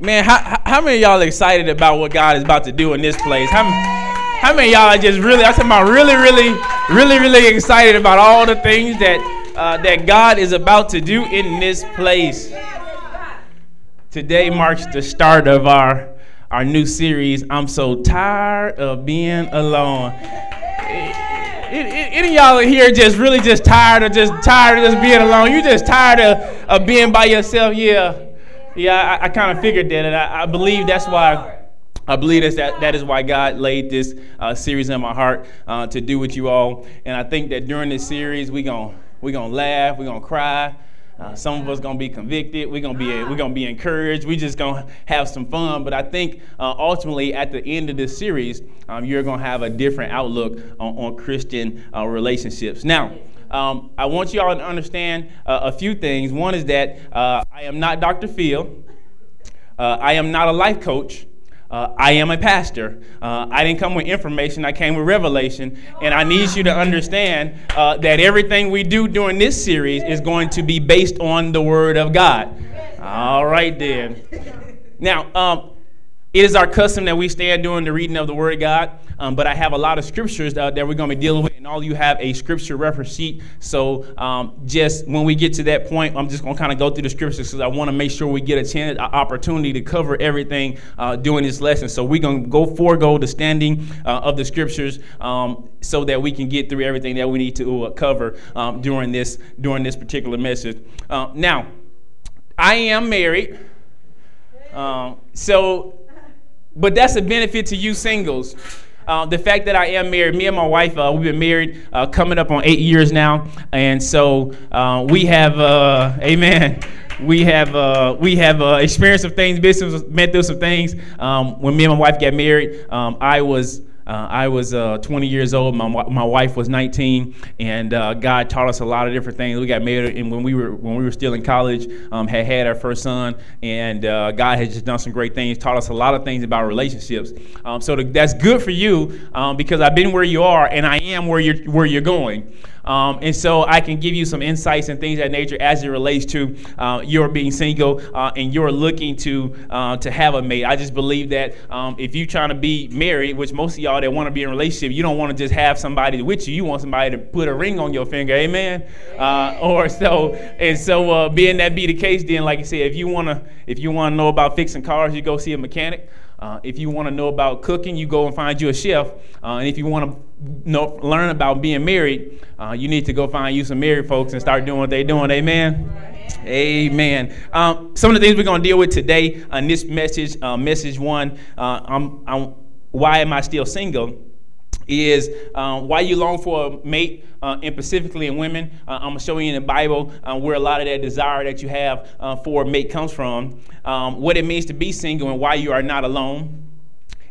Man, how, how many y'all excited about what God is about to do in this place? How, how many y'all are just really, I'm talking about really, really, really, really excited about all the things that, uh, that God is about to do in this place? Today marks the start of our, our new series, I'm So Tired of Being Alone. Any y'all here just really just tired of just tired of just being alone? You just tired of, of being by yourself? Yeah. Yeah, I, I kind of figured that, and I, I, believe that's why. I believe that's, that that is why God laid this uh, series in my heart uh, to do with you all. And I think that during this series, we're going we gonna laugh, we're going to cry. Uh, some of us gonna be convicted. We're gonna be we're gonna be encouraged. We just gonna have some fun. But I think uh, ultimately at the end of this series, um, you're gonna have a different outlook on, on Christian uh, relationships. Now, um, I want you all to understand uh, a few things. One is that uh, I am not Dr. Phil. Uh, I am not a life coach. Uh, I am a pastor. Uh, I didn't come with information, I came with revelation. And I need you to understand uh, that everything we do during this series is going to be based on the Word of God. All right, then. Now, um, it is our custom that we stand during the reading of the Word of God, um, but I have a lot of scriptures uh, that we're going to be dealing with, and all you have a scripture reference sheet. So, um, just when we get to that point, I'm just going to kind of go through the scriptures because I want to make sure we get a chance, opportunity to cover everything uh, during this lesson. So, we're going to go forego the standing uh, of the scriptures um, so that we can get through everything that we need to uh, cover um, during this during this particular message. Uh, now, I am married. Um, so but that's a benefit to you singles. Uh, the fact that I am married, me and my wife, uh, we've been married uh, coming up on eight years now, and so uh, we have, uh, amen. We have uh, we have experienced some things, been met through some things. Um, when me and my wife got married, um, I was uh, I was uh, 20 years old. My, my wife was 19, and uh, God taught us a lot of different things. We got married, and when we were when we were still in college, um, had had our first son, and uh, God had just done some great things. Taught us a lot of things about relationships. Um, so the, that's good for you um, because I've been where you are, and I am where you're where you're going. Um, and so I can give you some insights and things that nature as it relates to uh, your being single uh, and you're looking to uh, to have a mate. I just believe that um, if you're trying to be married, which most of y'all that want to be in a relationship, you don't want to just have somebody with you. You want somebody to put a ring on your finger, amen. Uh, or so and so, uh, being that be the case, then like I said, if you wanna if you wanna know about fixing cars, you go see a mechanic. Uh, if you want to know about cooking, you go and find you a chef. Uh, and if you want to learn about being married, uh, you need to go find you some married folks and start doing what they're doing. Amen. Amen. Um, some of the things we're going to deal with today on this message, uh, message one, uh, I'm, I'm, why am I still single? Is um, why you long for a mate, uh, and specifically in women. Uh, I'm going to show you in the Bible uh, where a lot of that desire that you have uh, for a mate comes from, um, what it means to be single, and why you are not alone.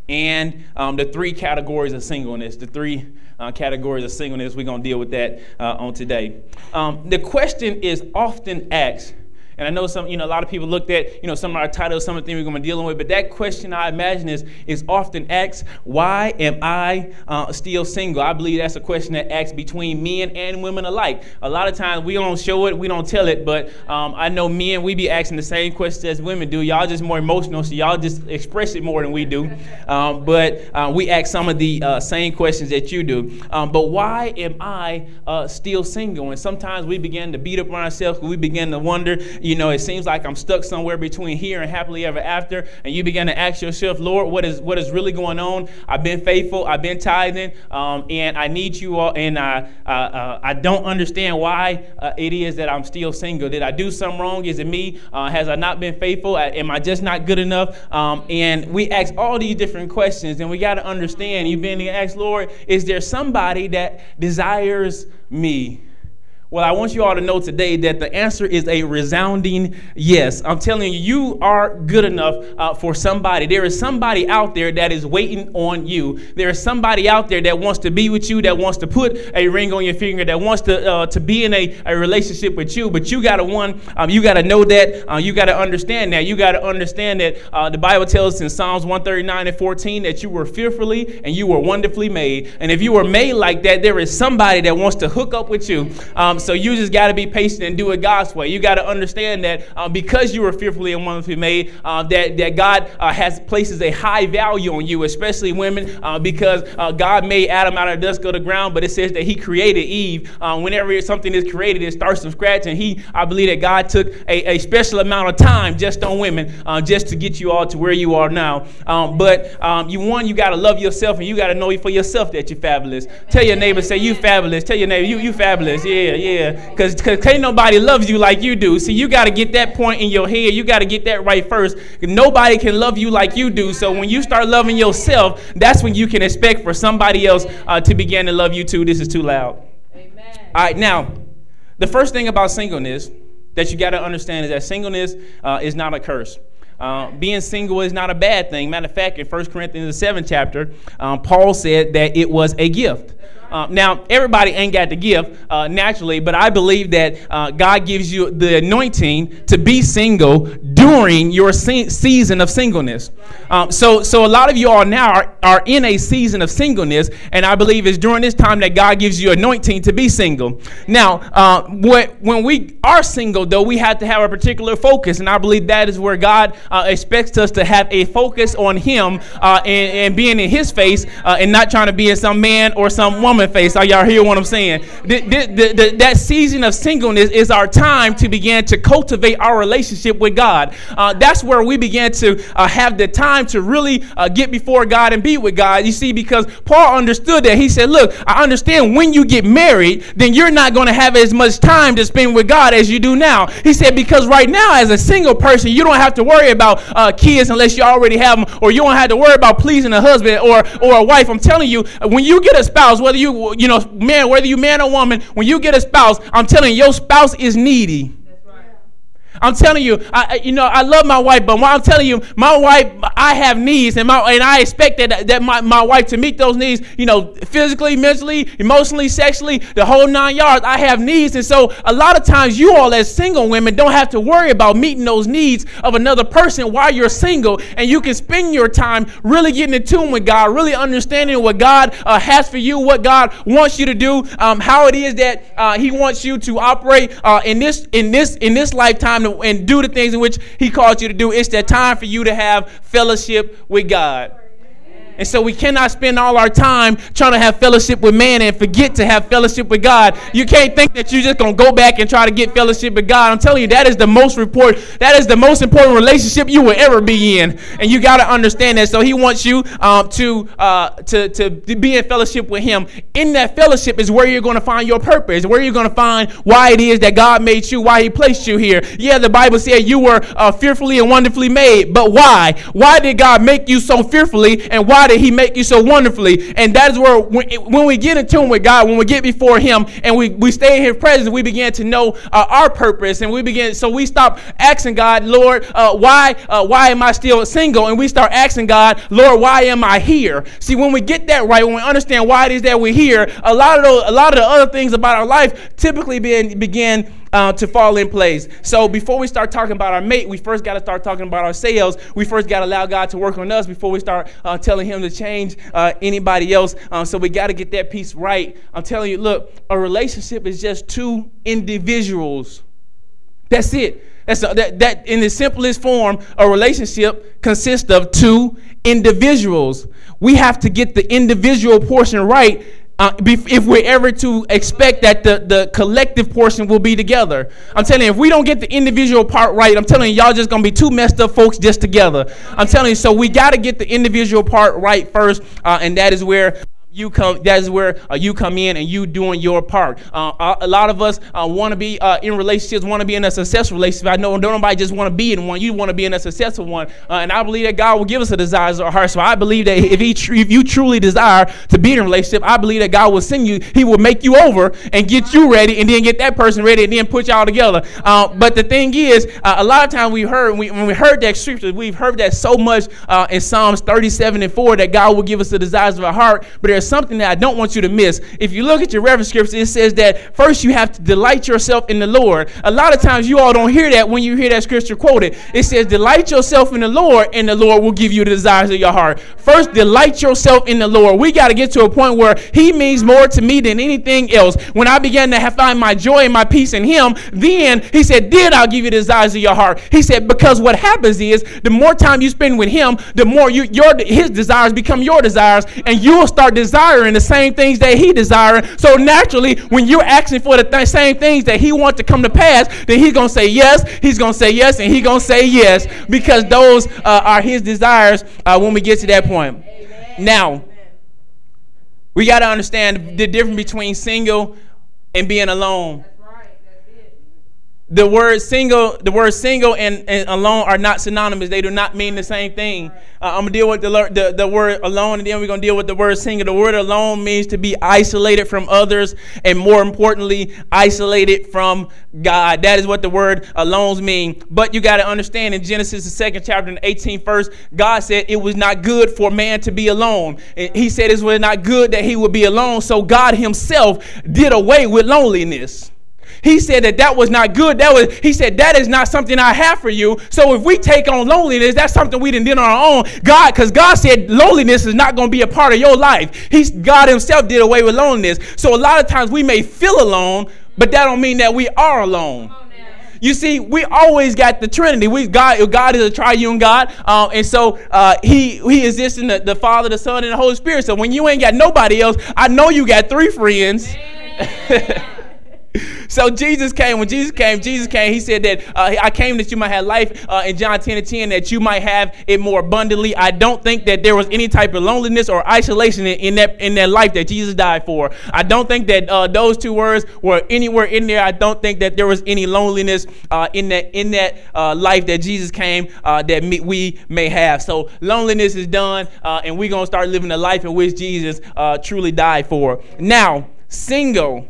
And um, the three categories of singleness, the three uh, categories of singleness, we're going to deal with that uh, on today. Um, the question is often asked and I know some, you know, a lot of people looked at, you know, some of our titles, some of the things we're going to be dealing with. But that question I imagine is is often asked, why am I uh, still single? I believe that's a question that asked between men and women alike. A lot of times we don't show it, we don't tell it, but um, I know men we be asking the same questions as women do. Y'all just more emotional, so y'all just express it more than we do. Um, but uh, we ask some of the uh, same questions that you do. Um, but why am I uh, still single? And sometimes we begin to beat up on ourselves. We begin to wonder you know, it seems like I'm stuck somewhere between here and happily ever after. And you begin to ask yourself, Lord, what is what is really going on? I've been faithful, I've been tithing, um, and I need you all. And I uh, uh, I don't understand why uh, it is that I'm still single. Did I do something wrong? Is it me? Uh, has I not been faithful? Am I just not good enough? Um, and we ask all these different questions, and we got to understand. You've been to ask, Lord, is there somebody that desires me? Well, I want you all to know today that the answer is a resounding yes. I'm telling you, you are good enough uh, for somebody. There is somebody out there that is waiting on you. There is somebody out there that wants to be with you, that wants to put a ring on your finger, that wants to uh, to be in a, a relationship with you. But you got to one, um, you got to know that. Uh, you got to understand that. You got to understand that uh, the Bible tells us in Psalms 139 and 14 that you were fearfully and you were wonderfully made. And if you were made like that, there is somebody that wants to hook up with you. Um, Um, so you just got to be patient and do it God's way. You got to understand that uh, because you were fearfully and wonderfully made, uh, that, that God uh, has places a high value on you, especially women, uh, because uh, God made Adam out of dust go to ground, but it says that he created Eve. Uh, whenever something is created, it starts from scratch. And he, I believe that God took a, a special amount of time just on women, just to get you all to where you are now. Um, but um, you one, you got to love yourself and you got to know for yourself that you're fabulous. Tell your neighbor, say you fabulous. Tell your neighbor, you you fabulous. Yeah, yeah. Because because ain't nobody loves you like you do. See, you got to get that point in your head. You got to get that right first. Nobody can love you like you do. So when you start loving yourself, that's when you can expect for somebody else uh, to begin to love you too. This is too loud. Amen. All right, now, the first thing about singleness that you got to understand is that singleness uh, is not a curse. Uh, being single is not a bad thing. Matter of fact, in 1 Corinthians, the 7th chapter, um, Paul said that it was a gift. Uh, now, everybody ain't got the gift uh, naturally, but I believe that uh, God gives you the anointing to be single during your se- season of singleness. Um, so, so a lot of you all now are, are in a season of singleness, and I believe it's during this time that God gives you anointing to be single. Now, uh, what, when we are single, though, we have to have a particular focus, and I believe that is where God uh, expects us to have a focus on Him uh, and, and, being in His face, and not trying to be in some man or some woman face. Are y'all hear what I'm saying? The, the, the, that season of singleness is our time to begin to cultivate our relationship with God. Uh, that's where we begin to uh, have the time to really uh, get before God and be with God. You see, because Paul understood that. He said, Look, I understand when you get married, then you're not going to have as much time to spend with God as you do now. He said, Because right now, as a single person, you don't have to worry about uh, kids unless you already have them, or you don't have to worry about pleasing a husband or, or a wife. I'm telling you, when you get a spouse, whether you you, know, man, whether you man or woman, when you get a spouse, I'm telling you, your spouse is needy. I'm telling you, I, you know, I love my wife, but I'm telling you, my wife, I have needs, and my and I expect that, that my, my wife to meet those needs, you know, physically, mentally, emotionally, sexually, the whole nine yards. I have needs, and so a lot of times you all as single women don't have to worry about meeting those needs of another person while you're single, and you can spend your time really getting in tune with God, really understanding what God uh, has for you, what God wants you to do, um, how it is that uh, He wants you to operate uh, in this in this in this lifetime and do the things in which He calls you to do. It's that time for you to have fellowship with God. And so we cannot spend all our time trying to have fellowship with man and forget to have fellowship with God. You can't think that you're just going to go back and try to get fellowship with God. I'm telling you, that is the most report, that is the most important relationship you will ever be in. And you got to understand that. So he wants you um, to, uh, to, to be in fellowship with him. In that fellowship is where you're going to find your purpose, where you're going to find why it is that God made you, why he placed you here. Yeah, the Bible said you were uh, fearfully and wonderfully made, but why? Why did God make you so fearfully and why did he make you so wonderfully? And that is where, when, when we get in tune with God, when we get before him and we, we stay in his presence, we begin to know uh, our purpose. And we begin, so we stop asking God, Lord, uh, why, uh, why am I still single? And we start asking God, Lord, why am I here? See, when we get that right, when we understand why it is that we're here, a lot of those, a lot of the other things about our life typically begin, begin uh, to fall in place. So before we start talking about our mate, we first got to start talking about ourselves. We first got to allow God to work on us before we start uh, telling Him to change uh, anybody else. Um, so we got to get that piece right. I'm telling you, look, a relationship is just two individuals. That's it. That's a, that, that in the simplest form, a relationship consists of two individuals. We have to get the individual portion right uh, if we're ever to expect that the, the collective portion will be together. I'm telling you, if we don't get the individual part right, I'm telling you, y'all just gonna be two messed up folks just together. I'm telling you, so we gotta get the individual part right first, uh, and that is where you come that is where uh, you come in and you doing your part. Uh, a lot of us uh, want to be uh, in relationships want to be in a successful relationship. I know don't nobody just want to be in one. You want to be in a successful one. Uh, and i believe that god will give us the desires of our heart. So i believe that if, he tr- if you truly desire to be in a relationship i believe that god will send you he will make you over and get you ready and then get that person ready and then put y'all together. But the thing is a lot of times we heard we, when we heard that scripture we've heard that so much in psalms 37 and 4 that god will give us the desires of our heart. But there's something that I don't want you to miss. If you look at your reference scripture, it says that first you have to delight yourself in the Lord. A lot of times you all don't hear that when you hear that scripture quoted. It says, Delight yourself in the Lord, and the Lord will give you the desires of your heart. First, delight yourself in the Lord. We got to get to a point where He means more to me than anything else. When I began to find my joy and my peace in Him, then He said, Then I'll give you the desires of your heart. He said, Because what happens is the more time you spend with Him, the more you, your His desires become your desires, and you will start desiring the same things that He desiring. So naturally, when you're asking for the th- same things that He wants to come to pass, then He's gonna say yes. He's gonna say yes, and He's gonna say yes because those uh, are His desires uh, when we get to that point. Amen. Now, we got to understand the difference between single and being alone the word single, the word single and, and, alone are not synonymous. They do not mean the same thing. Uh, I'm gonna deal with the, the, the word alone, and then we're gonna deal with the word single. The word alone means to be isolated from others, and more importantly, isolated from God. That is what the word alone means. But you got to understand in Genesis the second chapter, and 18th verse, God said it was not good for man to be alone. He said it was not good that he would be alone. So God Himself did away with loneliness. He said that that was not good. That was he said that is not something I have for you. So if we take on loneliness, that's something we didn't do on our own. God, because God said loneliness is not going to be a part of your life. He's God Himself did away with loneliness. So a lot of times we may feel alone, but that don't mean that we are alone. You see, we always got the Trinity. We God, God is a triune God, um, and so uh, He He exists in the, the Father, the Son, and the Holy Spirit. So when you ain't got nobody else, I know you got three friends. so Jesus came. When Jesus came, Jesus came. He said that uh, I came that you might have life uh, in John 10 and 10, that you might have it more abundantly. I don't think that there was any type of loneliness or isolation in, in that in that life that Jesus died for. I don't think that uh, those two words were anywhere in there. I don't think that there was any loneliness uh, in that in that uh, life that Jesus came uh, that me, we may have. So loneliness is done, and we're gonna start living the life in which Jesus truly died for. Now, single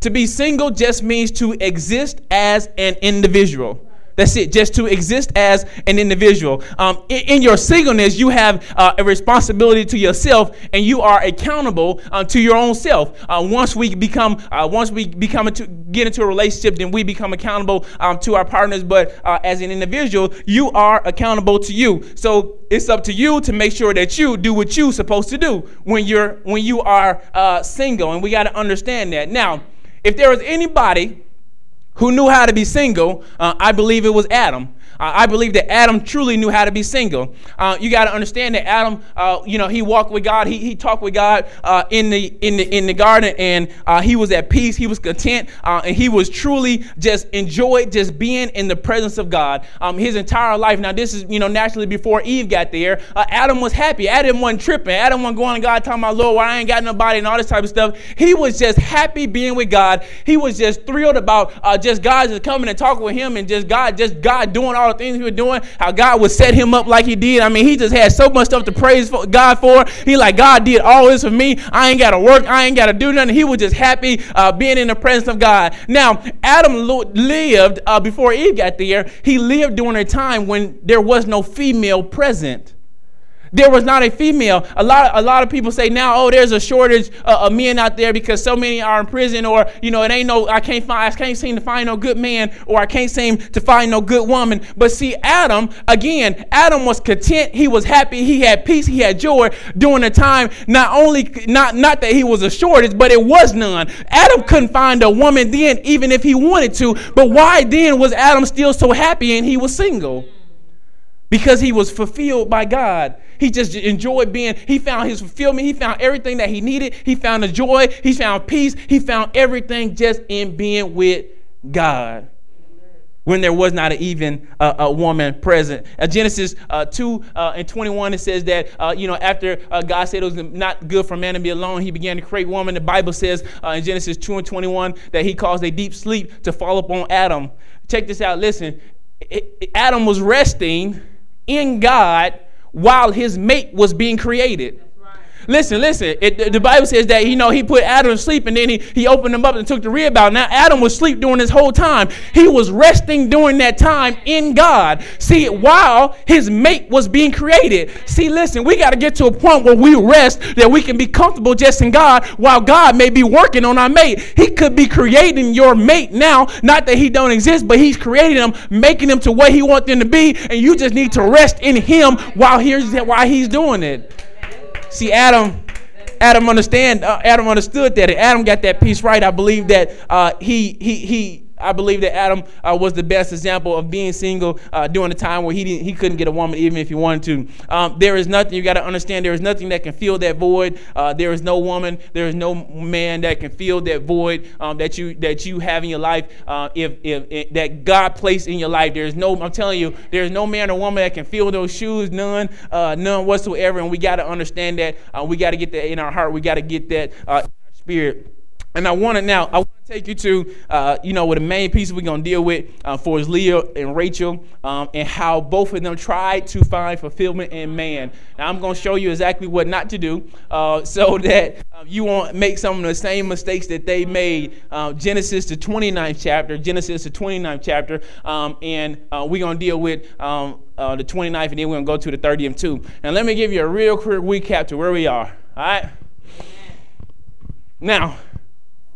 to be single just means to exist as an individual. That's it, just to exist as an individual. Um, in, in, your singleness, you have uh, a responsibility to yourself, and you are accountable uh, to your own self. Uh, once we become, uh, once we become into, get into a relationship, then we become accountable um, to our partners. But uh, as an individual, you are accountable to you. So it's up to you to make sure that you do what you're supposed to do when you're when you are uh, single, and we got to understand that now. If there was anybody who knew how to be single, uh, I believe it was Adam. I believe that Adam truly knew how to be single. Uh, you got to understand that Adam, uh, you know, he walked with God. He, he talked with God uh, in the in the in the garden, and uh, he was at peace. He was content, uh, and he was truly just enjoyed just being in the presence of God. Um, his entire life. Now, this is you know naturally before Eve got there. Uh, Adam was happy. Adam wasn't tripping. Adam wasn't going to God talking about Lord, why I ain't got nobody and all this type of stuff. He was just happy being with God. He was just thrilled about just God just coming and talking with him, and just God, just God doing all the things he was doing, how God would set him up like he did. I mean, he just had so much stuff to praise God for. He like, God did all this for me. I ain't got to work. I ain't got to do nothing. He was just happy uh, being in the presence of God. Now, Adam lived uh, before Eve got there. He lived during a time when there was no female present. There was not a female. A lot, a lot of people say now, oh, there's a shortage uh, of men out there because so many are in prison, or you know, it ain't no, I can't find, I can't seem to find no good man, or I can't seem to find no good woman. But see, Adam, again, Adam was content. He was happy. He had peace. He had joy during the time. Not only, not not that he was a shortage, but it was none. Adam couldn't find a woman then, even if he wanted to. But why then was Adam still so happy and he was single? Because he was fulfilled by God. He just enjoyed being, he found his fulfillment. He found everything that he needed. He found the joy. He found peace. He found everything just in being with God when there was not even a, woman present. Uh, Genesis uh, 2 uh, and 21, it says that, uh, you know, after uh, God said it was not good for man to be alone, he began to create woman. The Bible says in Genesis 2 and 21 that he caused a deep sleep to fall upon Adam. Check this out. Listen, it, it, Adam was resting in God while his mate was being created. Listen, listen. It, the Bible says that you know he put Adam to sleep and then he, he opened him up and took the rib out. Now Adam was asleep during this whole time. He was resting during that time in God. See, while his mate was being created. See, listen, we got to get to a point where we rest that we can be comfortable just in God while God may be working on our mate. He could be creating your mate now, not that he don't exist, but he's creating them, making them to what he wants them to be, and you just need to rest in him while he's while he's doing it. See, Adam, Adam understand. Uh, Adam understood that. And Adam got that piece right. I believe that uh, he he he I believe that Adam uh, was the best example of being single uh, during the time where he didn't, he couldn't get a woman even if he wanted to. Um, there is nothing you got to understand. There is nothing that can fill that void. Uh, there is no woman. There is no man that can fill that void um, that you that you have in your life. Uh, if, if, if, that God placed in your life, there is no. I'm telling you, there is no man or woman that can fill those shoes. None, uh, none whatsoever. And we got to understand that. Uh, we got to get that in our heart. We got to get that spirit. And I want to now, I want to take you to, uh, you know, what the main piece we're going to deal with uh, for is Leah and Rachel um, and how both of them tried to find fulfillment in man. Now, I'm going to show you exactly what not to do uh, so that uh, you won't make some of the same mistakes that they made. Uh, Genesis, the 29th chapter, Genesis, the 29th chapter, um, and uh, we're going to deal with um, the 29th, and then we're going to go to the 30th too. Now, let me give you a real quick recap to where we are. All right? Now,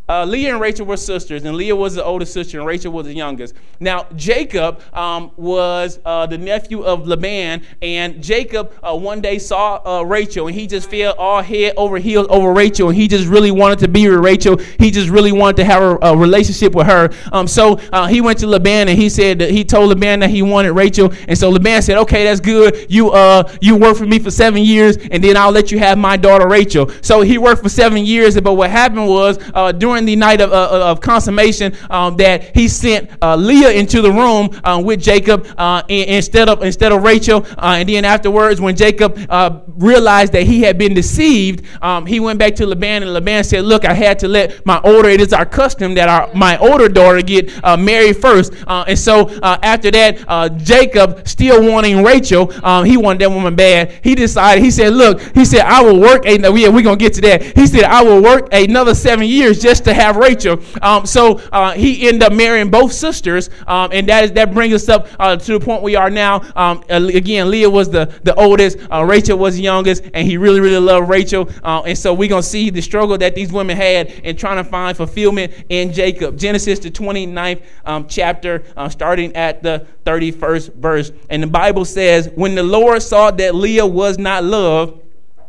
uh, Leah and Rachel were sisters, and Leah was the oldest sister, and Rachel was the youngest. Now, Jacob um, was uh, the nephew of Laban, and Jacob uh, one day saw uh, Rachel, and he just fell all head over heels over Rachel, and he just really wanted to be with Rachel. He just really wanted to have a, a relationship with her. Um, so uh, he went to Laban, and he said he told Laban that he wanted Rachel, and so Laban said, "Okay, that's good. You uh, you work for me for seven years, and then I'll let you have my daughter Rachel." So he worked for seven years, but what happened was during during the night of, uh, of consummation um, that he sent uh, Leah into the room uh, with Jacob uh, instead of instead of Rachel. Uh, and then afterwards, when Jacob uh, realized that he had been deceived, um, he went back to Laban and Laban said, "Look, I had to let my older. It is our custom that our my older daughter get married first. and so after that, Jacob still wanting Rachel, um, he wanted that woman bad. He decided. He said, "Look," he said, "I will work. A, we're gonna get to that." He said, "I will work another seven years just to have Rachel. Um, so uh, he ended up marrying both sisters, um, and that is that brings us up uh, to the point we are now. Um, again, Leah was the the oldest, uh, Rachel was the youngest, and he really really loved Rachel. Uh, and so we're gonna see the struggle that these women had in trying to find fulfillment in Jacob. Genesis the 29th um, chapter, uh, starting at the 31st verse, and the Bible says, "When the Lord saw that Leah was not loved."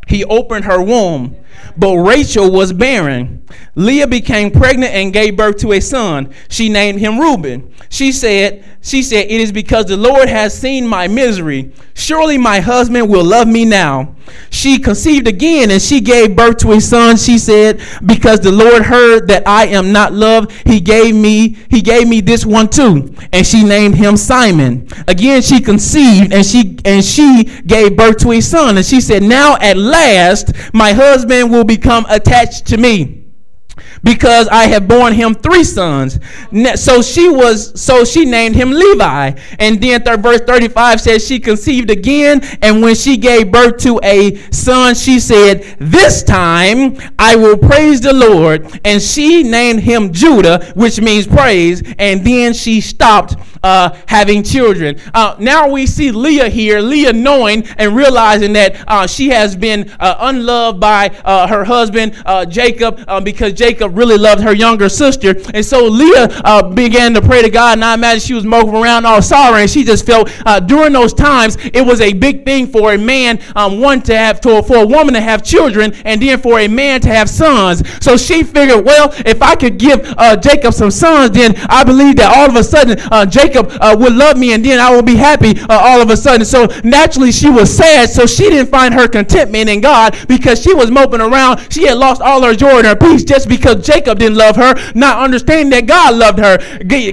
He opened her womb, but Rachel was barren. Leah became pregnant and gave birth to a son. She named him Reuben. She said, she said, "It is because the Lord has seen my misery. Surely my husband will love me now." She conceived again and she gave birth to a son. She said, "Because the Lord heard that I am not loved, he gave me he gave me this one too." And she named him Simon. Again she conceived and she and she gave birth to a son. And she said, "Now at last my husband will become attached to me." Because I have borne him three sons. So she was, so she named him Levi. And then third verse 35 says she conceived again, and when she gave birth to a son, she said, This time I will praise the Lord. And she named him Judah, which means praise. And then she stopped uh, having children. Uh, now we see Leah here, Leah knowing and realizing that uh, she has been uh, unloved by uh, her husband uh, Jacob because Jacob really loved her younger sister. And so Leah began to pray to God, and I imagine she was moping around all sorry, and she just felt during those times it was a big thing for a man, um, one to have, to, for a woman to have children, and then for a man to have sons. So she figured, well, if I could give Jacob some sons, then I believe that all of a sudden Jacob Jacob uh, would love me and then I will be happy uh, all of a sudden. So naturally, she was sad. So she didn't find her contentment in God because she was moping around. She had lost all her joy and her peace just because Jacob didn't love her, not understanding that God loved her.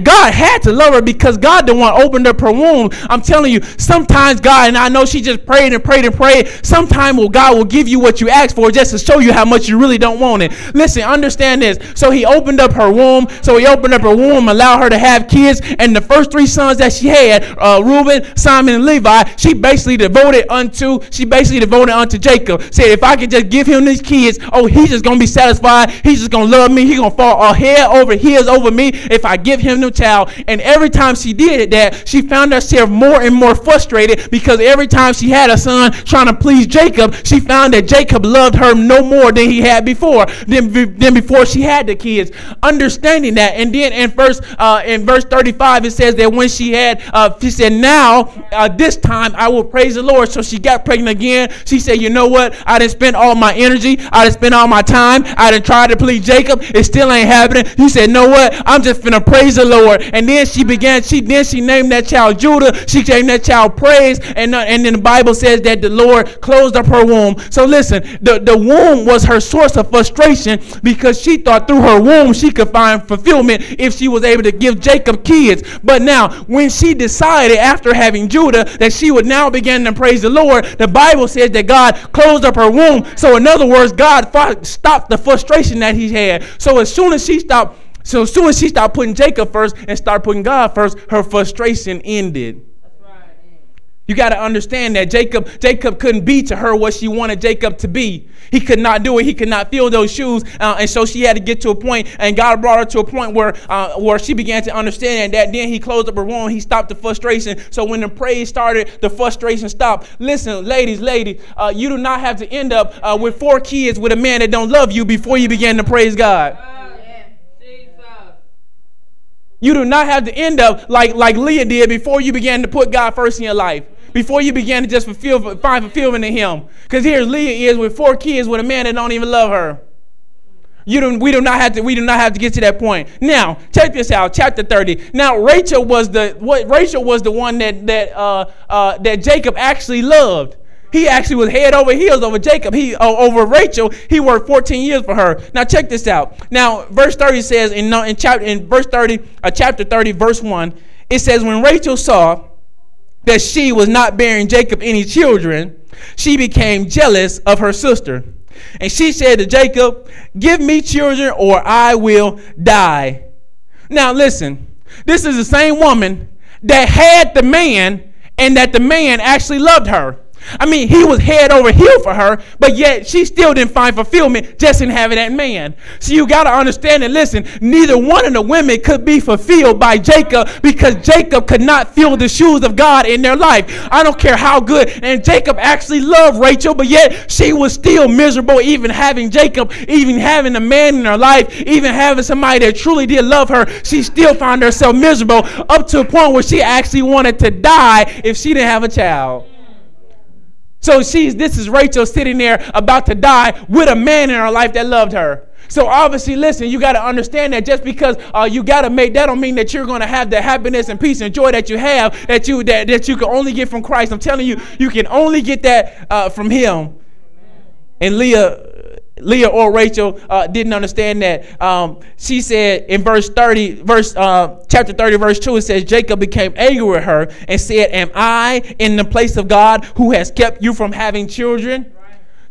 God had to love her because God the one opened up her womb. I'm telling you, sometimes God, and I know she just prayed and prayed and prayed. Sometimes will God will give you what you ask for just to show you how much you really don't want it. Listen, understand this. So he opened up her womb. So he opened up her womb, allowed her to have kids, and the first three sons that she had, uh, Reuben, Simon, and Levi, she basically devoted unto. She basically devoted unto Jacob. Said, if I can just give him these kids, oh, he's just gonna be satisfied. He's just gonna love me. He's gonna fall a head over heels over me if I give him the child. And every time she did that, she found herself more and more frustrated because every time she had a son trying to please Jacob, she found that Jacob loved her no more than he had before, than, than before she had the kids. Understanding that, and then in verse uh, in verse 35 it says that when she had, uh, she said, "Now uh, this time I will praise the Lord." So she got pregnant again. She said, "You know what? I didn't spend all my energy. I didn't spend all my time. I didn't try to please Jacob. It still ain't happening." You said, "Know what? I'm just gonna praise the Lord." And then she began. She then she named that child Judah. She named that child Praise, and uh, and then the Bible says that the Lord closed up her womb. So listen, the the womb was her source of frustration because she thought through her womb she could find fulfillment if she was able to give Jacob kids. But now, when she decided after having Judah that she would now begin to praise the Lord, the Bible says that God closed up her womb. So in other words, God stopped the frustration that he had. So as soon as she stopped so as soon as she stopped putting Jacob first and started putting God first, her frustration ended. You got to understand that Jacob Jacob couldn't be to her what she wanted Jacob to be. He could not do it. He could not fill those shoes, uh, and so she had to get to a. And God brought her to a point where uh, where she began to understand that. Then He closed up her womb. He stopped the frustration. So when the praise started, the frustration stopped. Listen, ladies, ladies, uh, you do not have to end up uh, with four kids with a man that don't love you before you begin to praise God. You do not have to end up like, like Leah did before you began to put God first in your life. Before you began to just fulfill, find fulfillment in Him. Because here Leah is with four kids with a man that don't even love her. You don't, we do not have to. We do not have to get to that point. Now, check this out. Chapter thirty. Now, Rachel was the what? Rachel was the one that that uh, uh, that Jacob actually loved. He actually was head over heels over Jacob. He uh, over Rachel. He worked 14 years for her. Now check this out. Now verse 30 says in in chapter in verse 30, uh, chapter 30, verse 1, it says when Rachel saw that she was not bearing Jacob any children, she became jealous of her sister. And she said to Jacob, Give me children or I will die. Now listen, this is the same woman that had the man and that the man actually loved her. I mean, he was head over heel for her, but yet she still didn't find fulfillment just in having that man. So you got to understand and listen, neither one of the women could be fulfilled by Jacob because Jacob could not fill the shoes of God in their life. I don't care how good. And Jacob actually loved Rachel, but yet she was still miserable even having Jacob, even having a man in her life, even having somebody that truly did love her. She still found herself miserable up to a point where she actually wanted to die if she didn't have a child. So she's this is Rachel sitting there about to die with a man in her life that loved her. So obviously, listen, you got to understand that just because uh, you got to make that don't mean that you're going to have the happiness and peace and joy that you have that you that, that you can only get from Christ. I'm telling you, you can only get that uh, from Him. And Leah Leah or Rachel uh, didn't understand that. Um, she said in verse 30, verse uh, chapter 30, verse 2, it says, Jacob became angry with her and said, Am I in the place of God who has kept you from having children?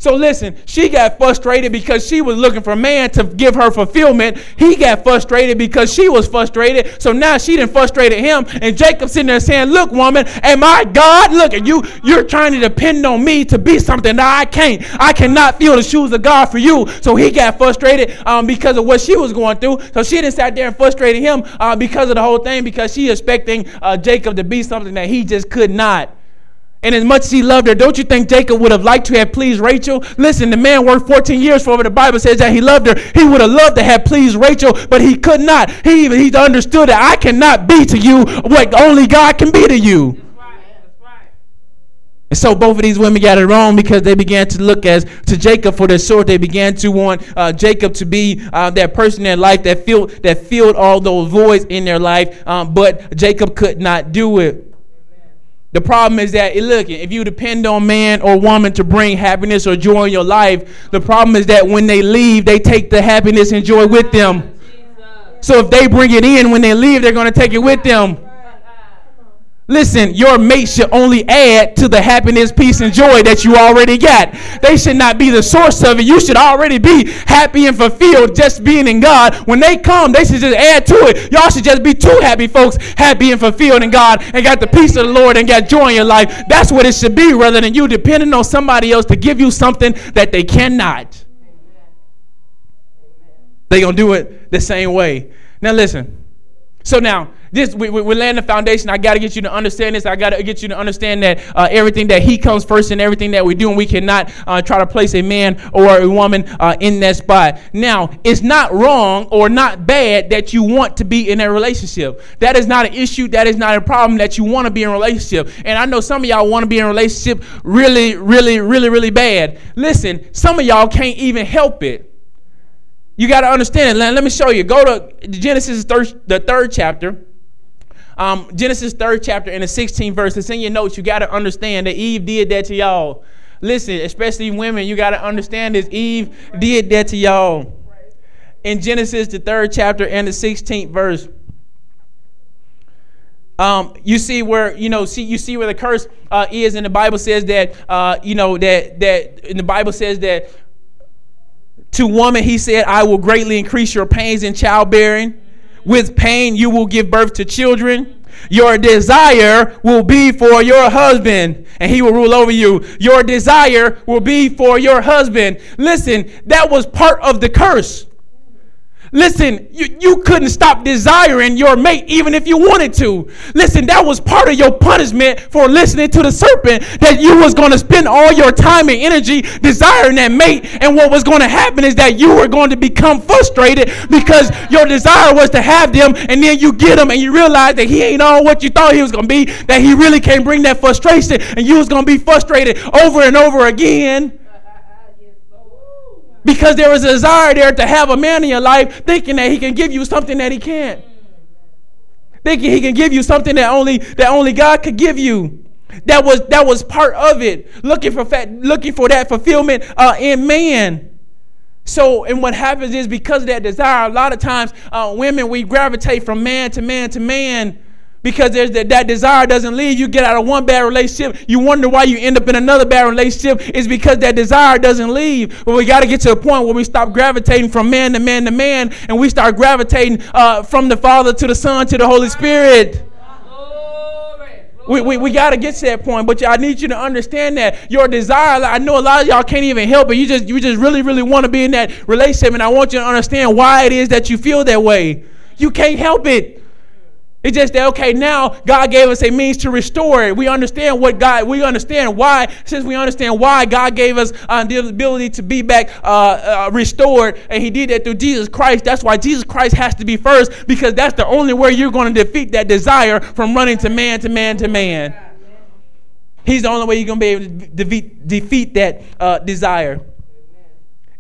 So listen, she got frustrated because she was looking for man to give her fulfillment. He got frustrated because she was frustrated. So now she didn't frustrated him. And Jacob sitting there saying, Look, woman, am I God? Look at you. You're trying to depend on me to be something that I can't. I cannot feel the shoes of God for you. So he got frustrated um, because of what she was going through. So she didn't sat there and frustrated him uh, because of the whole thing because she expecting uh, Jacob to be something that he just could not. And as much as he loved her, don't you think Jacob would have liked to have pleased Rachel? Listen, the man worked 14 years for her. The Bible says that he loved her. He would have loved to have pleased Rachel, but he could not. He even he understood that I cannot be to you what only God can be to you. And so both of these women got it wrong because they began to look as to Jacob for their sword. They began to want uh, Jacob to be uh, that person in their life that filled that filled all those voids in their life. Um, but Jacob could not do it. The problem is that, eh, look, if you depend on man or woman to bring happiness or joy in your life, the problem is that when they leave, they take the happiness and joy with them. So if they bring it in when they leave, they're going to take it with them. Listen, your mate should only add to the happiness, peace, and joy that you already got. They should not be the source of it. You should already be happy and fulfilled just being in God. When they come, they should just add to it. Y'all should just be two happy folks, happy and fulfilled in God, and got the peace of the Lord and got joy in your life. That's what it should be, rather than you depending on somebody else to give you something that they cannot. They're going to do it the same way. Now, listen. So now, this we, we, we laying the foundation. I got to get you to understand this. I got to get you to understand that uh, everything that He comes first in everything that we do, and we cannot uh, try to place a man or a woman uh, in that spot. Now, it's not wrong or not bad that you want to be in a relationship. That is not an issue. That is not a problem that you want to be in a relationship. And I know some of y'all want to be in a relationship really, really, really, really bad. Listen, some of y'all can't even help it. You got to understand it. Let, let me show you. Go to Genesis, third, the third chapter. Um, Genesis third chapter and the 16th verse. It's in your notes. You got to understand that Eve did that to y'all. Listen, especially women, you got to understand this. Eve did that to y'all. In Genesis, the third chapter and the 16th verse. Um, you see where you know see you see where the curse uh, is, and the Bible says that uh, you know that that and the Bible says that to woman, he said, I will greatly increase your pains in childbearing. With pain, you will give birth to children. Your desire will be for your husband, and he will rule over you. Your desire will be for your husband. Listen, that was part of the curse. Listen, you, you couldn't stop desiring your mate even if you wanted to. Listen, that was part of your punishment for listening to the serpent that you was going to spend all your time and energy desiring that mate. And what was going to happen is that you were going to become frustrated because your desire was to have them and then you get them and you realize that he ain't all what you thought he was going to be, that he really can't bring that frustration and you was going to be frustrated over and over again. Because there is a desire there to have a man in your life thinking that he can give you something that he can't. Thinking he can give you something that only that only God could give you. That was that was part of it. Looking for fat, looking for that fulfillment uh, in man. So, and what happens is because of that desire, a lot of times uh, women we gravitate from man to man to man because there's that, that desire doesn't leave. You get out of one bad relationship, you wonder why you end up in another bad relationship. It's because that desire doesn't leave. But we got to get to a point where we stop gravitating from man to man to man, and we start gravitating uh, from the Father to the Son to the Holy Spirit. We, we, we got to get to that point, but I need you to understand that your desire. I know a lot of y'all can't even help it. You just you just really really want to be in that relationship, and I want you to understand why it is that you feel that way. You can't help it. It's just that okay, now God gave us a means to restore it. We understand what God. We understand why. Since we understand why God gave us uh, the ability to be back uh, uh, restored, and He did that through Jesus Christ. That's why Jesus Christ has to be first, because that's the only way you're going to defeat that desire from running to man to man to man. He's the only way you're going to be able to defeat, defeat that uh, desire.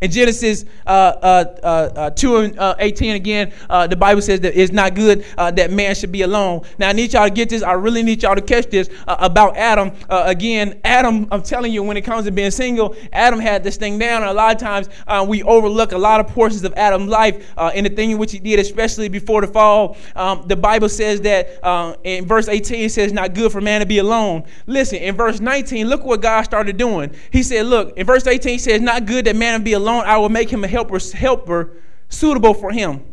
In Genesis uh, uh, uh, uh 2 and uh, 18 again, uh, the Bible says that it's not good that man should be alone. Now, I need y'all to get this. I really need y'all to catch this about Adam. again, Adam, I'm telling you, when it comes to being single, Adam had this thing down. And a lot of times we overlook a lot of portions of Adam's life in the thing in which he did, especially before the fall. Um, the Bible says that in verse 18, it says, not good for man to be alone. Listen, in verse 19, look what God started doing. He said, look, in verse 18, he says, not good that man be alone alone, I will make him a helper, helper suitable for him.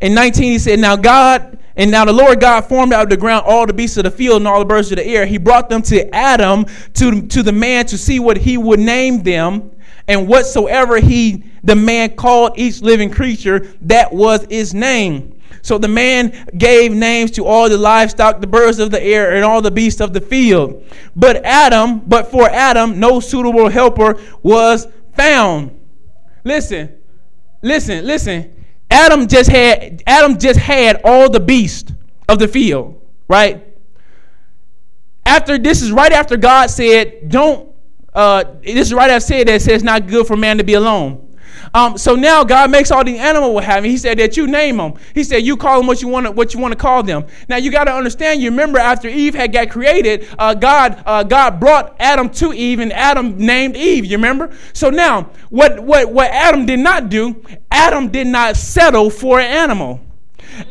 In 19, he said, Now God, and now the Lord God formed out of the ground all the beasts of the field and all the birds of the air. He brought them to Adam, to, to the man, to see what he would name them. And whatsoever he, the man, called each living creature, that was his name. So the man gave names to all the livestock, the birds of the air, and all the beasts of the field. But Adam, but for Adam, no suitable helper was found. Listen, listen, listen. Adam just had Adam just had all the beasts of the field, right? After this is right after God said, "Don't." Uh, this is right after said that says not good for man to be alone. Um, so now God makes all the animal what have. He said that you name them. He said you call them what you want to what you want to call them. Now you got to understand. You remember after Eve had got created, uh, God uh, God brought Adam to Eve, and Adam named Eve. You remember? So now what what what Adam did not do? Adam did not settle for an animal.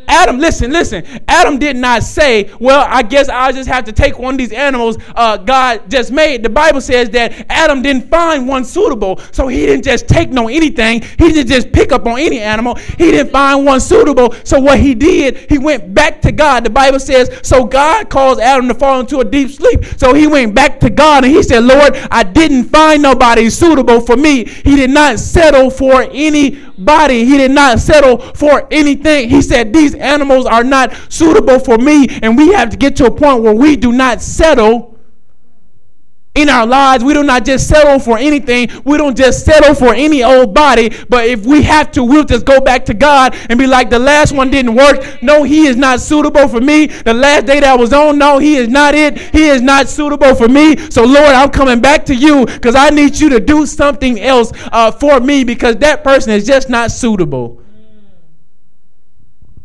Adam, listen, listen. Adam did not say, Well, I guess I'll just have to take one of these animals uh, God just made. The Bible says that Adam didn't find one suitable, so he didn't just take no anything. He didn't just pick up on any animal. He didn't find one suitable, so what he did, he went back to God. The Bible says, So God caused Adam to fall into a deep sleep. So he went back to God and he said, Lord, I didn't find nobody suitable for me. He did not settle for anybody, he did not settle for anything. He said, These animals are not suitable for me. And we have to get to a point where we do not settle in our lives. We do not just settle for anything. We don't just settle for any old body. But if we have to, we'll just go back to God and be like, the last one didn't work. No, he is not suitable for me. The last day that I was on, no, he is not it. He is not suitable for me. So, Lord, I'm coming back to you because I need you to do something else uh, for me because that person is just not suitable.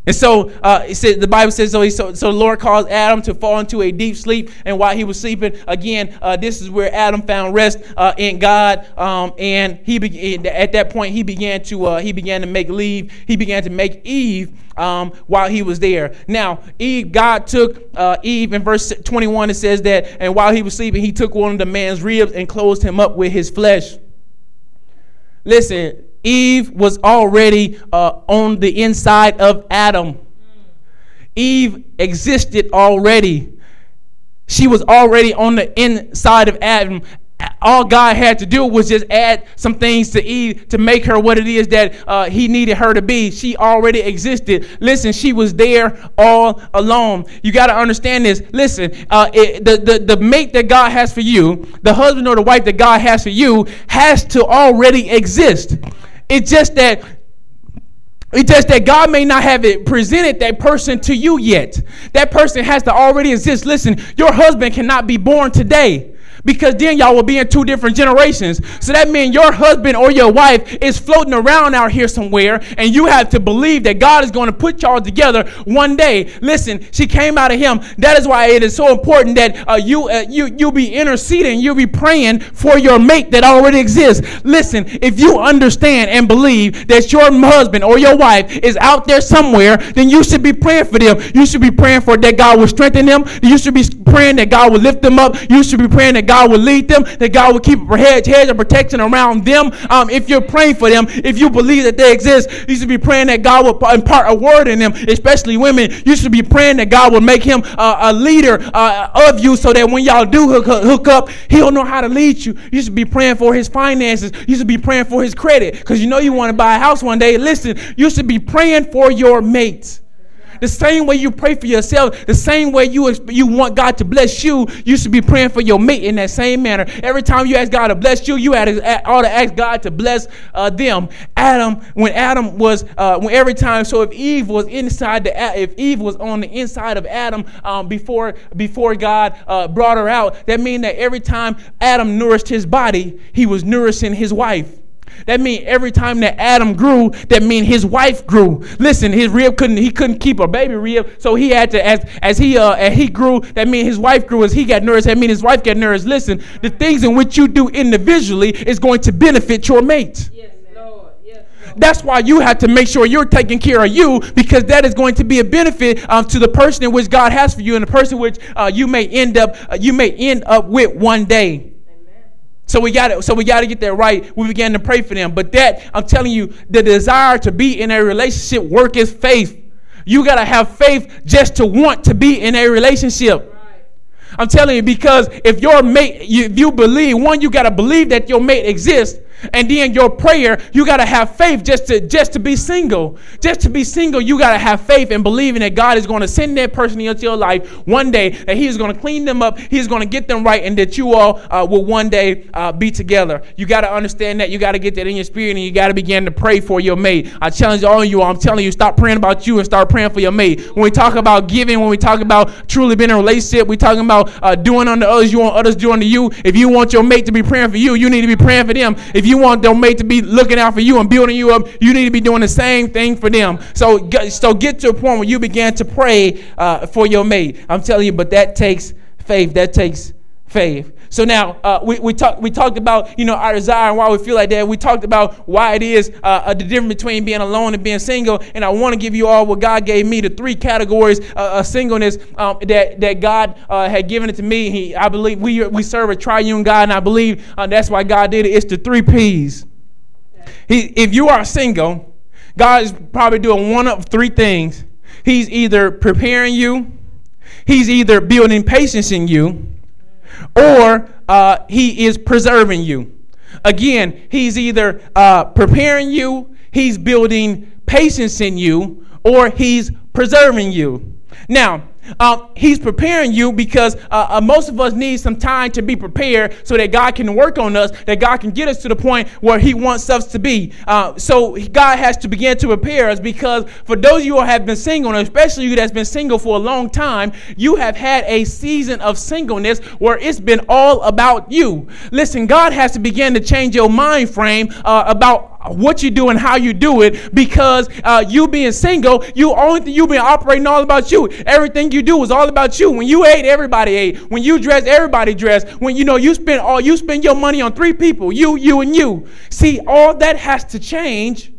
And so uh, it said, the Bible says, so, he, so, so the Lord caused Adam to fall into a deep sleep. And while he was sleeping, again, uh, this is where Adam found rest uh, in God. Um, and he be- at that point, he began to uh, he began to make leave. He began to make Eve um, while he was there. Now, Eve, God took uh, Eve in verse 21. It says that, and while he was sleeping, he took one of the man's ribs and closed him up with his flesh. Listen, Eve was already uh, on the inside of Adam. Eve existed already. She was already on the inside of Adam all God had to do was just add some things to Eve to make her what it is that uh, He needed her to be. She already existed. Listen, she was there all alone. You got to understand this. Listen, uh, it, the, the, the mate that God has for you, the husband or the wife that God has for you, has to already exist. It's just that it's just that God may not have it presented that person to you yet. That person has to already exist. Listen, your husband cannot be born today because then y'all will be in two different generations. So that means your husband or your wife is floating around out here somewhere, and you have to believe that God is going to put y'all together one day. Listen, she came out of him. That is why it is so important that uh, you uh, you you be interceding, you be praying for your mate that already exists. Listen, if you understand and believe that your husband or your wife is out there somewhere, then you should be praying for them. You should be praying for that God will strengthen them. You should be praying that God will lift them up. You should be praying that God will lead them, that God will keep a hedge, hedge of protection around them. Um, if you're praying for them, if you believe that they exist, you should be praying that God will impart a word in them, especially women. You should be praying that God will make him uh, a leader uh, of you so that when y'all do hook, hook up, he'll know how to lead you. You should be praying for his finances. You should be praying for his credit because you know you want to buy a house one day. Listen, you should be praying for your mates. The same way you pray for yourself, the same way you, you want God to bless you, you should be praying for your mate in that same manner. Every time you ask God to bless you, you ought to ask God to bless uh, them. Adam, when Adam was, uh, when every time, so if Eve was inside the, if Eve was on the inside of Adam um, before before God uh, brought her out, that means that every time Adam nourished his body, he was nourishing his wife. That means every time that Adam grew, that means his wife grew. Listen, his rib couldn't he couldn't keep a baby rib, so he had to as as he uh as he grew, that means his wife grew as he got nourished. That means his wife got nourished. Listen, the things in which you do individually is going to benefit your mate. Yes. That's why you have to make sure you're taking care of you because that is going to be a benefit um, to the person in which God has for you and the person which uh, you may end up uh, you may end up with one day. So we got to so we got to get that right. We began to pray for them. But that I'm telling you, the desire to be in a relationship work is faith. You got to have faith just to want to be in a relationship. I'm telling you because if your mate, if you believe, one, you got to believe that your mate exists. And then your prayer, you got to have faith just to just to be single. Just to be single, you got to have faith and believing that God is going to send that person into your life one day, that He is going to clean them up, He's going to get them right, and that you all uh, will one day uh, be together. You got to understand that. You got to get that in your spirit, and you got to begin to pray for your mate. I challenge all of you. I'm telling you, stop praying about you and start praying for your mate. When we talk about giving, when we talk about truly being in a relationship, we talking about uh, doing unto others, you want others doing to you. If you want your mate to be praying for you, you need to be praying for them. If you want your mate to be looking out for you and building you up, you need to be doing the same thing for them. So, so get to a point where you begin to pray uh, for your mate. I'm telling you, but that takes faith. That takes faith. So now uh, we, we, talk, we talked about you know our desire and why we feel like that. We talked about why it is uh, uh, the difference between being alone and being single. And I want to give you all what God gave me, the three categories uh, of singleness um, that, that God uh, had given it to me. He, I believe we, we serve a triune God, and I believe that's why God did it. It's the three P's. He, if you are single, God is probably doing one of three things. He's either preparing you, He's either building patience in you, or uh, he is preserving you. Again, he's either uh, preparing you, he's building patience in you, or he's preserving you. Now, uh, he's preparing you because uh, uh, most of us need some time to be prepared so that God can work on us, that God can get us to the point where He wants us to be. Uh, so God has to begin to prepare us because for those of you who have been single, and especially you that's been single for a long time, you have had a season of singleness where it's been all about you. Listen, God has to begin to change your mind frame uh, about what you do and how you do it because uh, you being single, you only thing you been operating all about you. Everything you do is all about you. When you ate, everybody ate. When you dress, everybody dressed. When you know you spend all you spend your money on three people, you, you, and you. See, all that has to change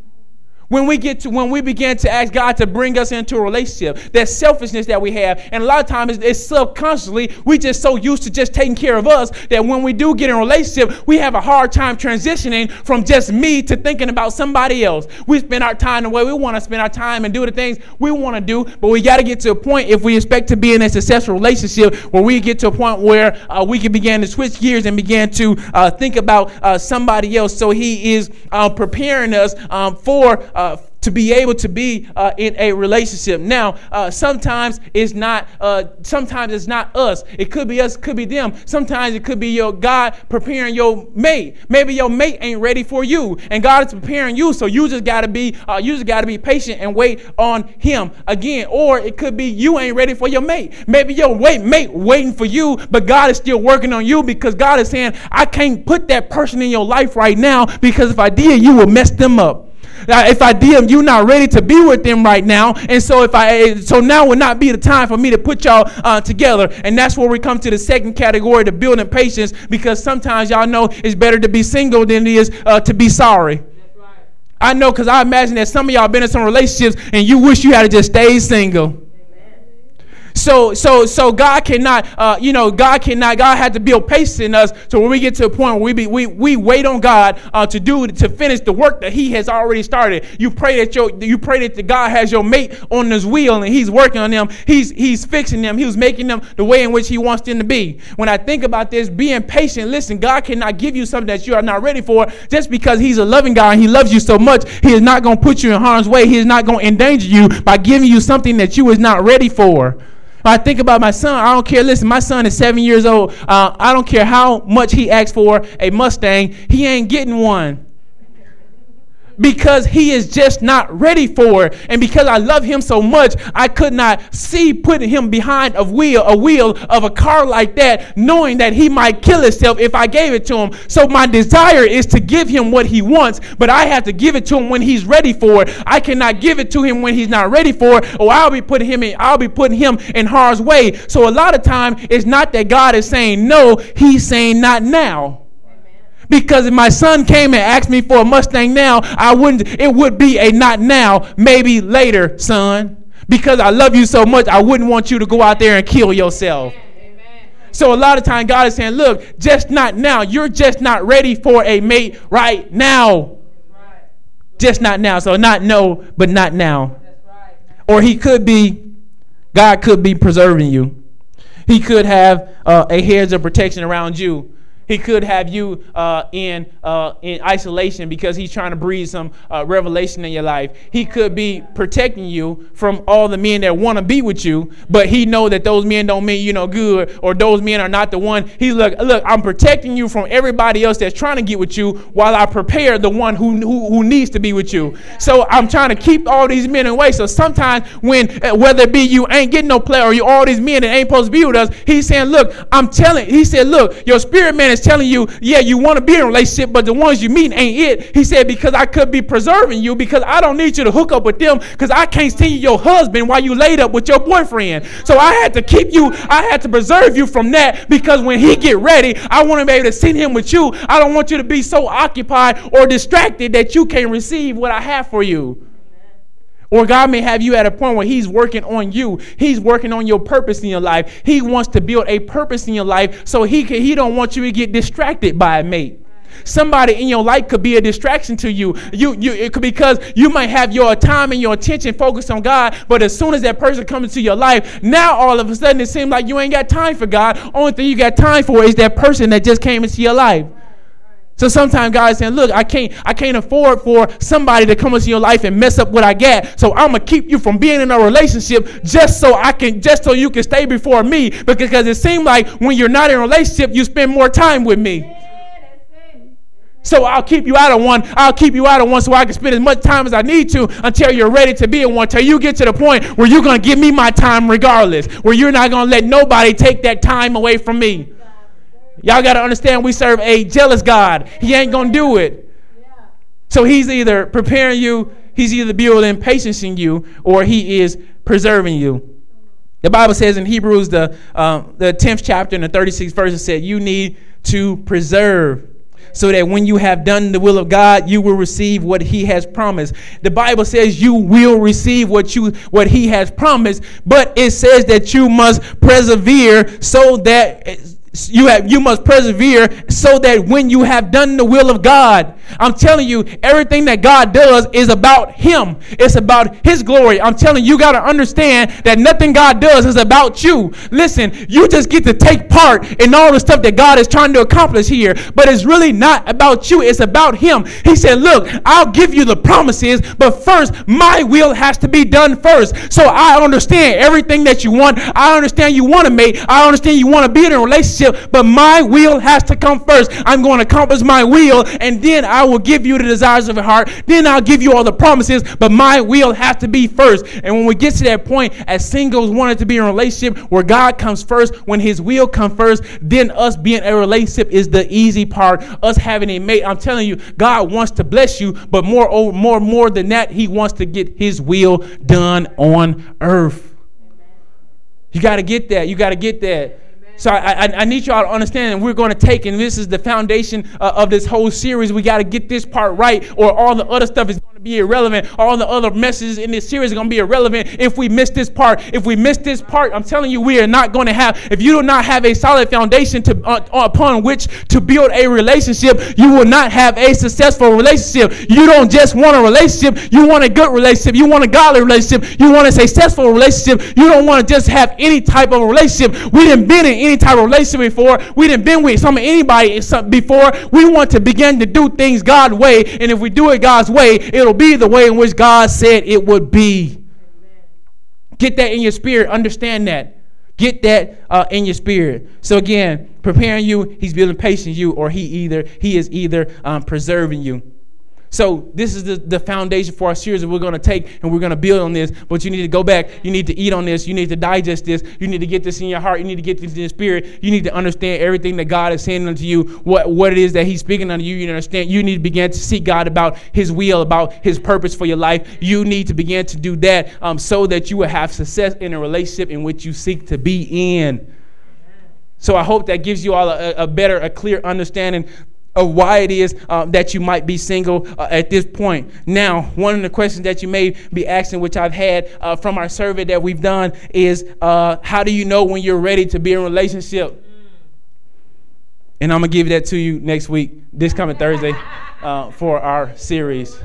when we get to when we begin to ask God to bring us into a relationship, that selfishness that we have, and a lot of times it's, subconsciously we just so used to just taking care of us that when we do get in a relationship, we have a hard time transitioning from just me to thinking about somebody else. We spend our time the way we want to spend our time and do the things we want to do, but we got to get to a point if we expect to be in a successful relationship where we get to a point where uh, we can begin to switch gears and begin to uh, think about uh, somebody else. So He is uh, preparing us um, for uh, to be able to be uh, in a relationship. Now, uh, sometimes it's not. Uh, sometimes it's not us. It could be us. Could be them. Sometimes it could be your God preparing your mate. Maybe your mate ain't ready for you, and God is preparing you. So you just gotta be. Uh, you just gotta be patient and wait on Him again. Or it could be you ain't ready for your mate. Maybe your wait mate waiting for you, but God is still working on you because God is saying, I can't put that person in your life right now because if I did, you will mess them up. If I did, you're not ready to be with them right now. And so if I, so now would not be the time for me to put y'all uh, together. And that's where we come to the second category, the building patience, because sometimes y'all know it's better to be single than it is uh, to be sorry. I know because I imagine that some of y'all been in some relationships and you wish you had to just stay single. So, so, so God cannot, uh, you know, God cannot, God had to build patience in us. So when we get to a point where we be, we, we wait on God uh, to do, to finish the work that He has already started. You pray that your, you pray that God has your mate on His wheel and He's working on them. He's, He's fixing them. He's making them the way in which He wants them to be. When I think about this, being patient, listen, God cannot give you something that you are not ready for just because He's a loving God and He loves you so much. He is not going to put you in harm's way. He is not going to endanger you by giving you something that you was not ready for. I think about my son, I don't care. Listen, my son is seven years old. Uh, I don't care how much he asks for a Mustang, he ain't getting one because he is just not ready for it. And because I love him so much, I could not see putting him behind a wheel, a wheel of a car like that, knowing that he might kill himself if I gave it to him. So my desire is to give him what he wants, but I have to give it to him when he's ready for it. I cannot give it to him when he's not ready for it, or I'll be putting him in, I'll be putting him in harm's way. So a lot of time it's not that God is saying no, he's saying not now. Because if my son came and asked me for a Mustang now, I wouldn't, it would be a not now, maybe later, son. Because I love you so much, I wouldn't want you to go out there and kill yourself. So a lot of time God is saying, look, just not now. You're just not ready for a mate right now. Just not now. So not no, but not now. Or he could be, God could be preserving you. He could have uh, a hedge of protection around you he could have you uh, in, uh, in isolation because he's trying to breathe some uh, revelation in your life. He could be protecting you from all the men that want to be with you, but he know that those men don't mean you no good or those men are not the one. He look, look, I'm protecting you from everybody else that's trying to get with you while I prepare the one who, who, who needs to be with you. So I'm trying to keep all these men away. So sometimes when, uh, whether it be you ain't getting no play or you all these men that ain't supposed to be with us, he's saying, look, I'm telling, he said, look, your spirit man is telling you, yeah, you want to be in a relationship, but the ones you meet ain't it. He said, because I could be preserving you because I don't need you to hook up with them because I can't see your husband while you laid up with your boyfriend. So I had to keep you, I had to preserve you from that because when he get ready, I want to be able to send him with you. I don't want you to be so occupied or distracted that you can't receive what I have for you. Or God may have you at a point where He's working on you. He's working on your purpose in your life. He wants to build a purpose in your life, so He can, He don't want you to get distracted by a mate. Somebody in your life could be a distraction to you. You, you, it could because you might have your time and your attention focused on God, but as soon as that person comes into your life, now all of a sudden it seems like you ain't got time for God. Only thing you got time for is that person that just came into your life. So sometimes God is saying, look, I can't, I can't afford for somebody to come into your life and mess up what I got. So I'm gonna keep you from being in a relationship just so I can, just so you can stay before me. Because it seems like when you're not in a relationship, you spend more time with me. So I'll keep you out of one. I'll keep you out of one so I can spend as much time as I need to until you're ready to be in one. Until you get to the point where you're gonna give me my time regardless. Where you're not gonna let nobody take that time away from me. Y'all got to understand we serve a jealous God. He ain't going to do it. So he's either preparing you, he's either building patience in you, or he is preserving you. The Bible says in Hebrews, the, uh, the 10th chapter and the 36th verse, it said, You need to preserve so that when you have done the will of God, you will receive what He has promised. The Bible says you will receive what you what He has promised, but it says that you must persevere so that you have you must persevere so that when you have done the will of God, I'm telling you, everything that God does is about Him. It's about His glory. I'm telling you, you got to understand that nothing God does is about you. Listen, you just get to take part in all the stuff that God is trying to accomplish here, but it's really not about you. It's about Him. He said, Look, I'll give you the promises, but first, my will has to be done first. So I understand everything that you want. I understand you want to make. I understand you want to be in a relationship relationship, but my will has to come first. I'm going to accomplish my will, and then I will give you the desires of your heart. Then I'll give you all the promises, but my will has to be first. And when we get to that point, as singles wanted to be in a relationship where God comes first, when His will comes first, then us being a relationship is the easy part. Us having a mate. I'm telling you, God wants to bless you, but more, oh, more, more than that, He wants to get His will done on earth. You got to get that. You got to get that. So I, I, I, need y'all to understand, and we're going to take, and this is the foundation uh, of this whole series. We got to get this part right, or all the other stuff is going to be irrelevant. Or all the other messages in this series are going to be irrelevant if we miss this part. If we miss this part, I'm telling you, we are not going to have. If you do not have a solid foundation to uh, upon which to build a relationship, you will not have a successful relationship. You don't just want a relationship; you want a good relationship. You want a godly relationship. You want a successful relationship. You don't want to just have any type of relationship. We didn't been in any any type of relationship before. We didn't been with some anybody before. We want to begin to do things God's way, and if we do it God's way, it'll be the way in which God said it would be. Get that in your spirit. Understand that. Get that uh, in your spirit. So again, preparing you, He's building patience you, or He either He is either um, preserving you. So this is the, the foundation for our series that we're going to take and we're going to build on this. But you need to go back. You need to eat on this. You need to digest this. You need to get this in your heart. You need to get this in your spirit. You need to understand everything that God is saying unto you, what, what it is that He's speaking unto you. You understand. You need to begin to seek God about His will, about His purpose for your life. You need to begin to do that um, so that you will have success in a relationship in which you seek to be in. So I hope that gives you all a, a better, a clear understanding of why it is uh, that you might be single uh, at this point. Now, one of the questions that you may be asking, which I've had uh, from our survey that we've done, is uh, how do you know when you're ready to be in a relationship? And I'm gonna give that to you next week, this coming Thursday, uh, for our series.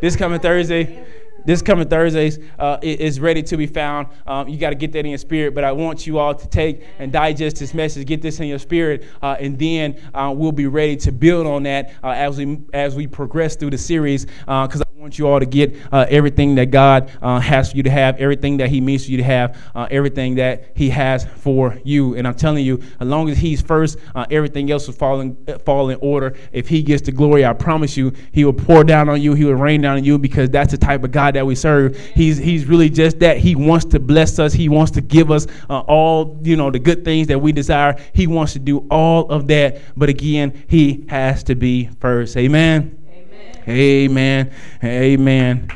This coming Thursday, this coming Thursdays uh, is ready to be found. Um, you got to get that in your spirit. But I want you all to take and digest this message, get this in your spirit, uh, and then uh, we'll be ready to build on that uh, as we as we progress through the series. Because uh, want you all to get uh, everything that God uh, has for you to have, everything that He means for you to have, uh, everything that He has for you. And I'm telling you, as long as He's first, uh, everything else will fall in, fall in order. If He gets the glory, I promise you, He will pour down on you, He will rain down on you because that's the type of God that we serve. He's, he's really just that. He wants to bless us, He wants to give us uh, all you know the good things that we desire. He wants to do all of that. But again, He has to be first. Amen. Amen. Amen.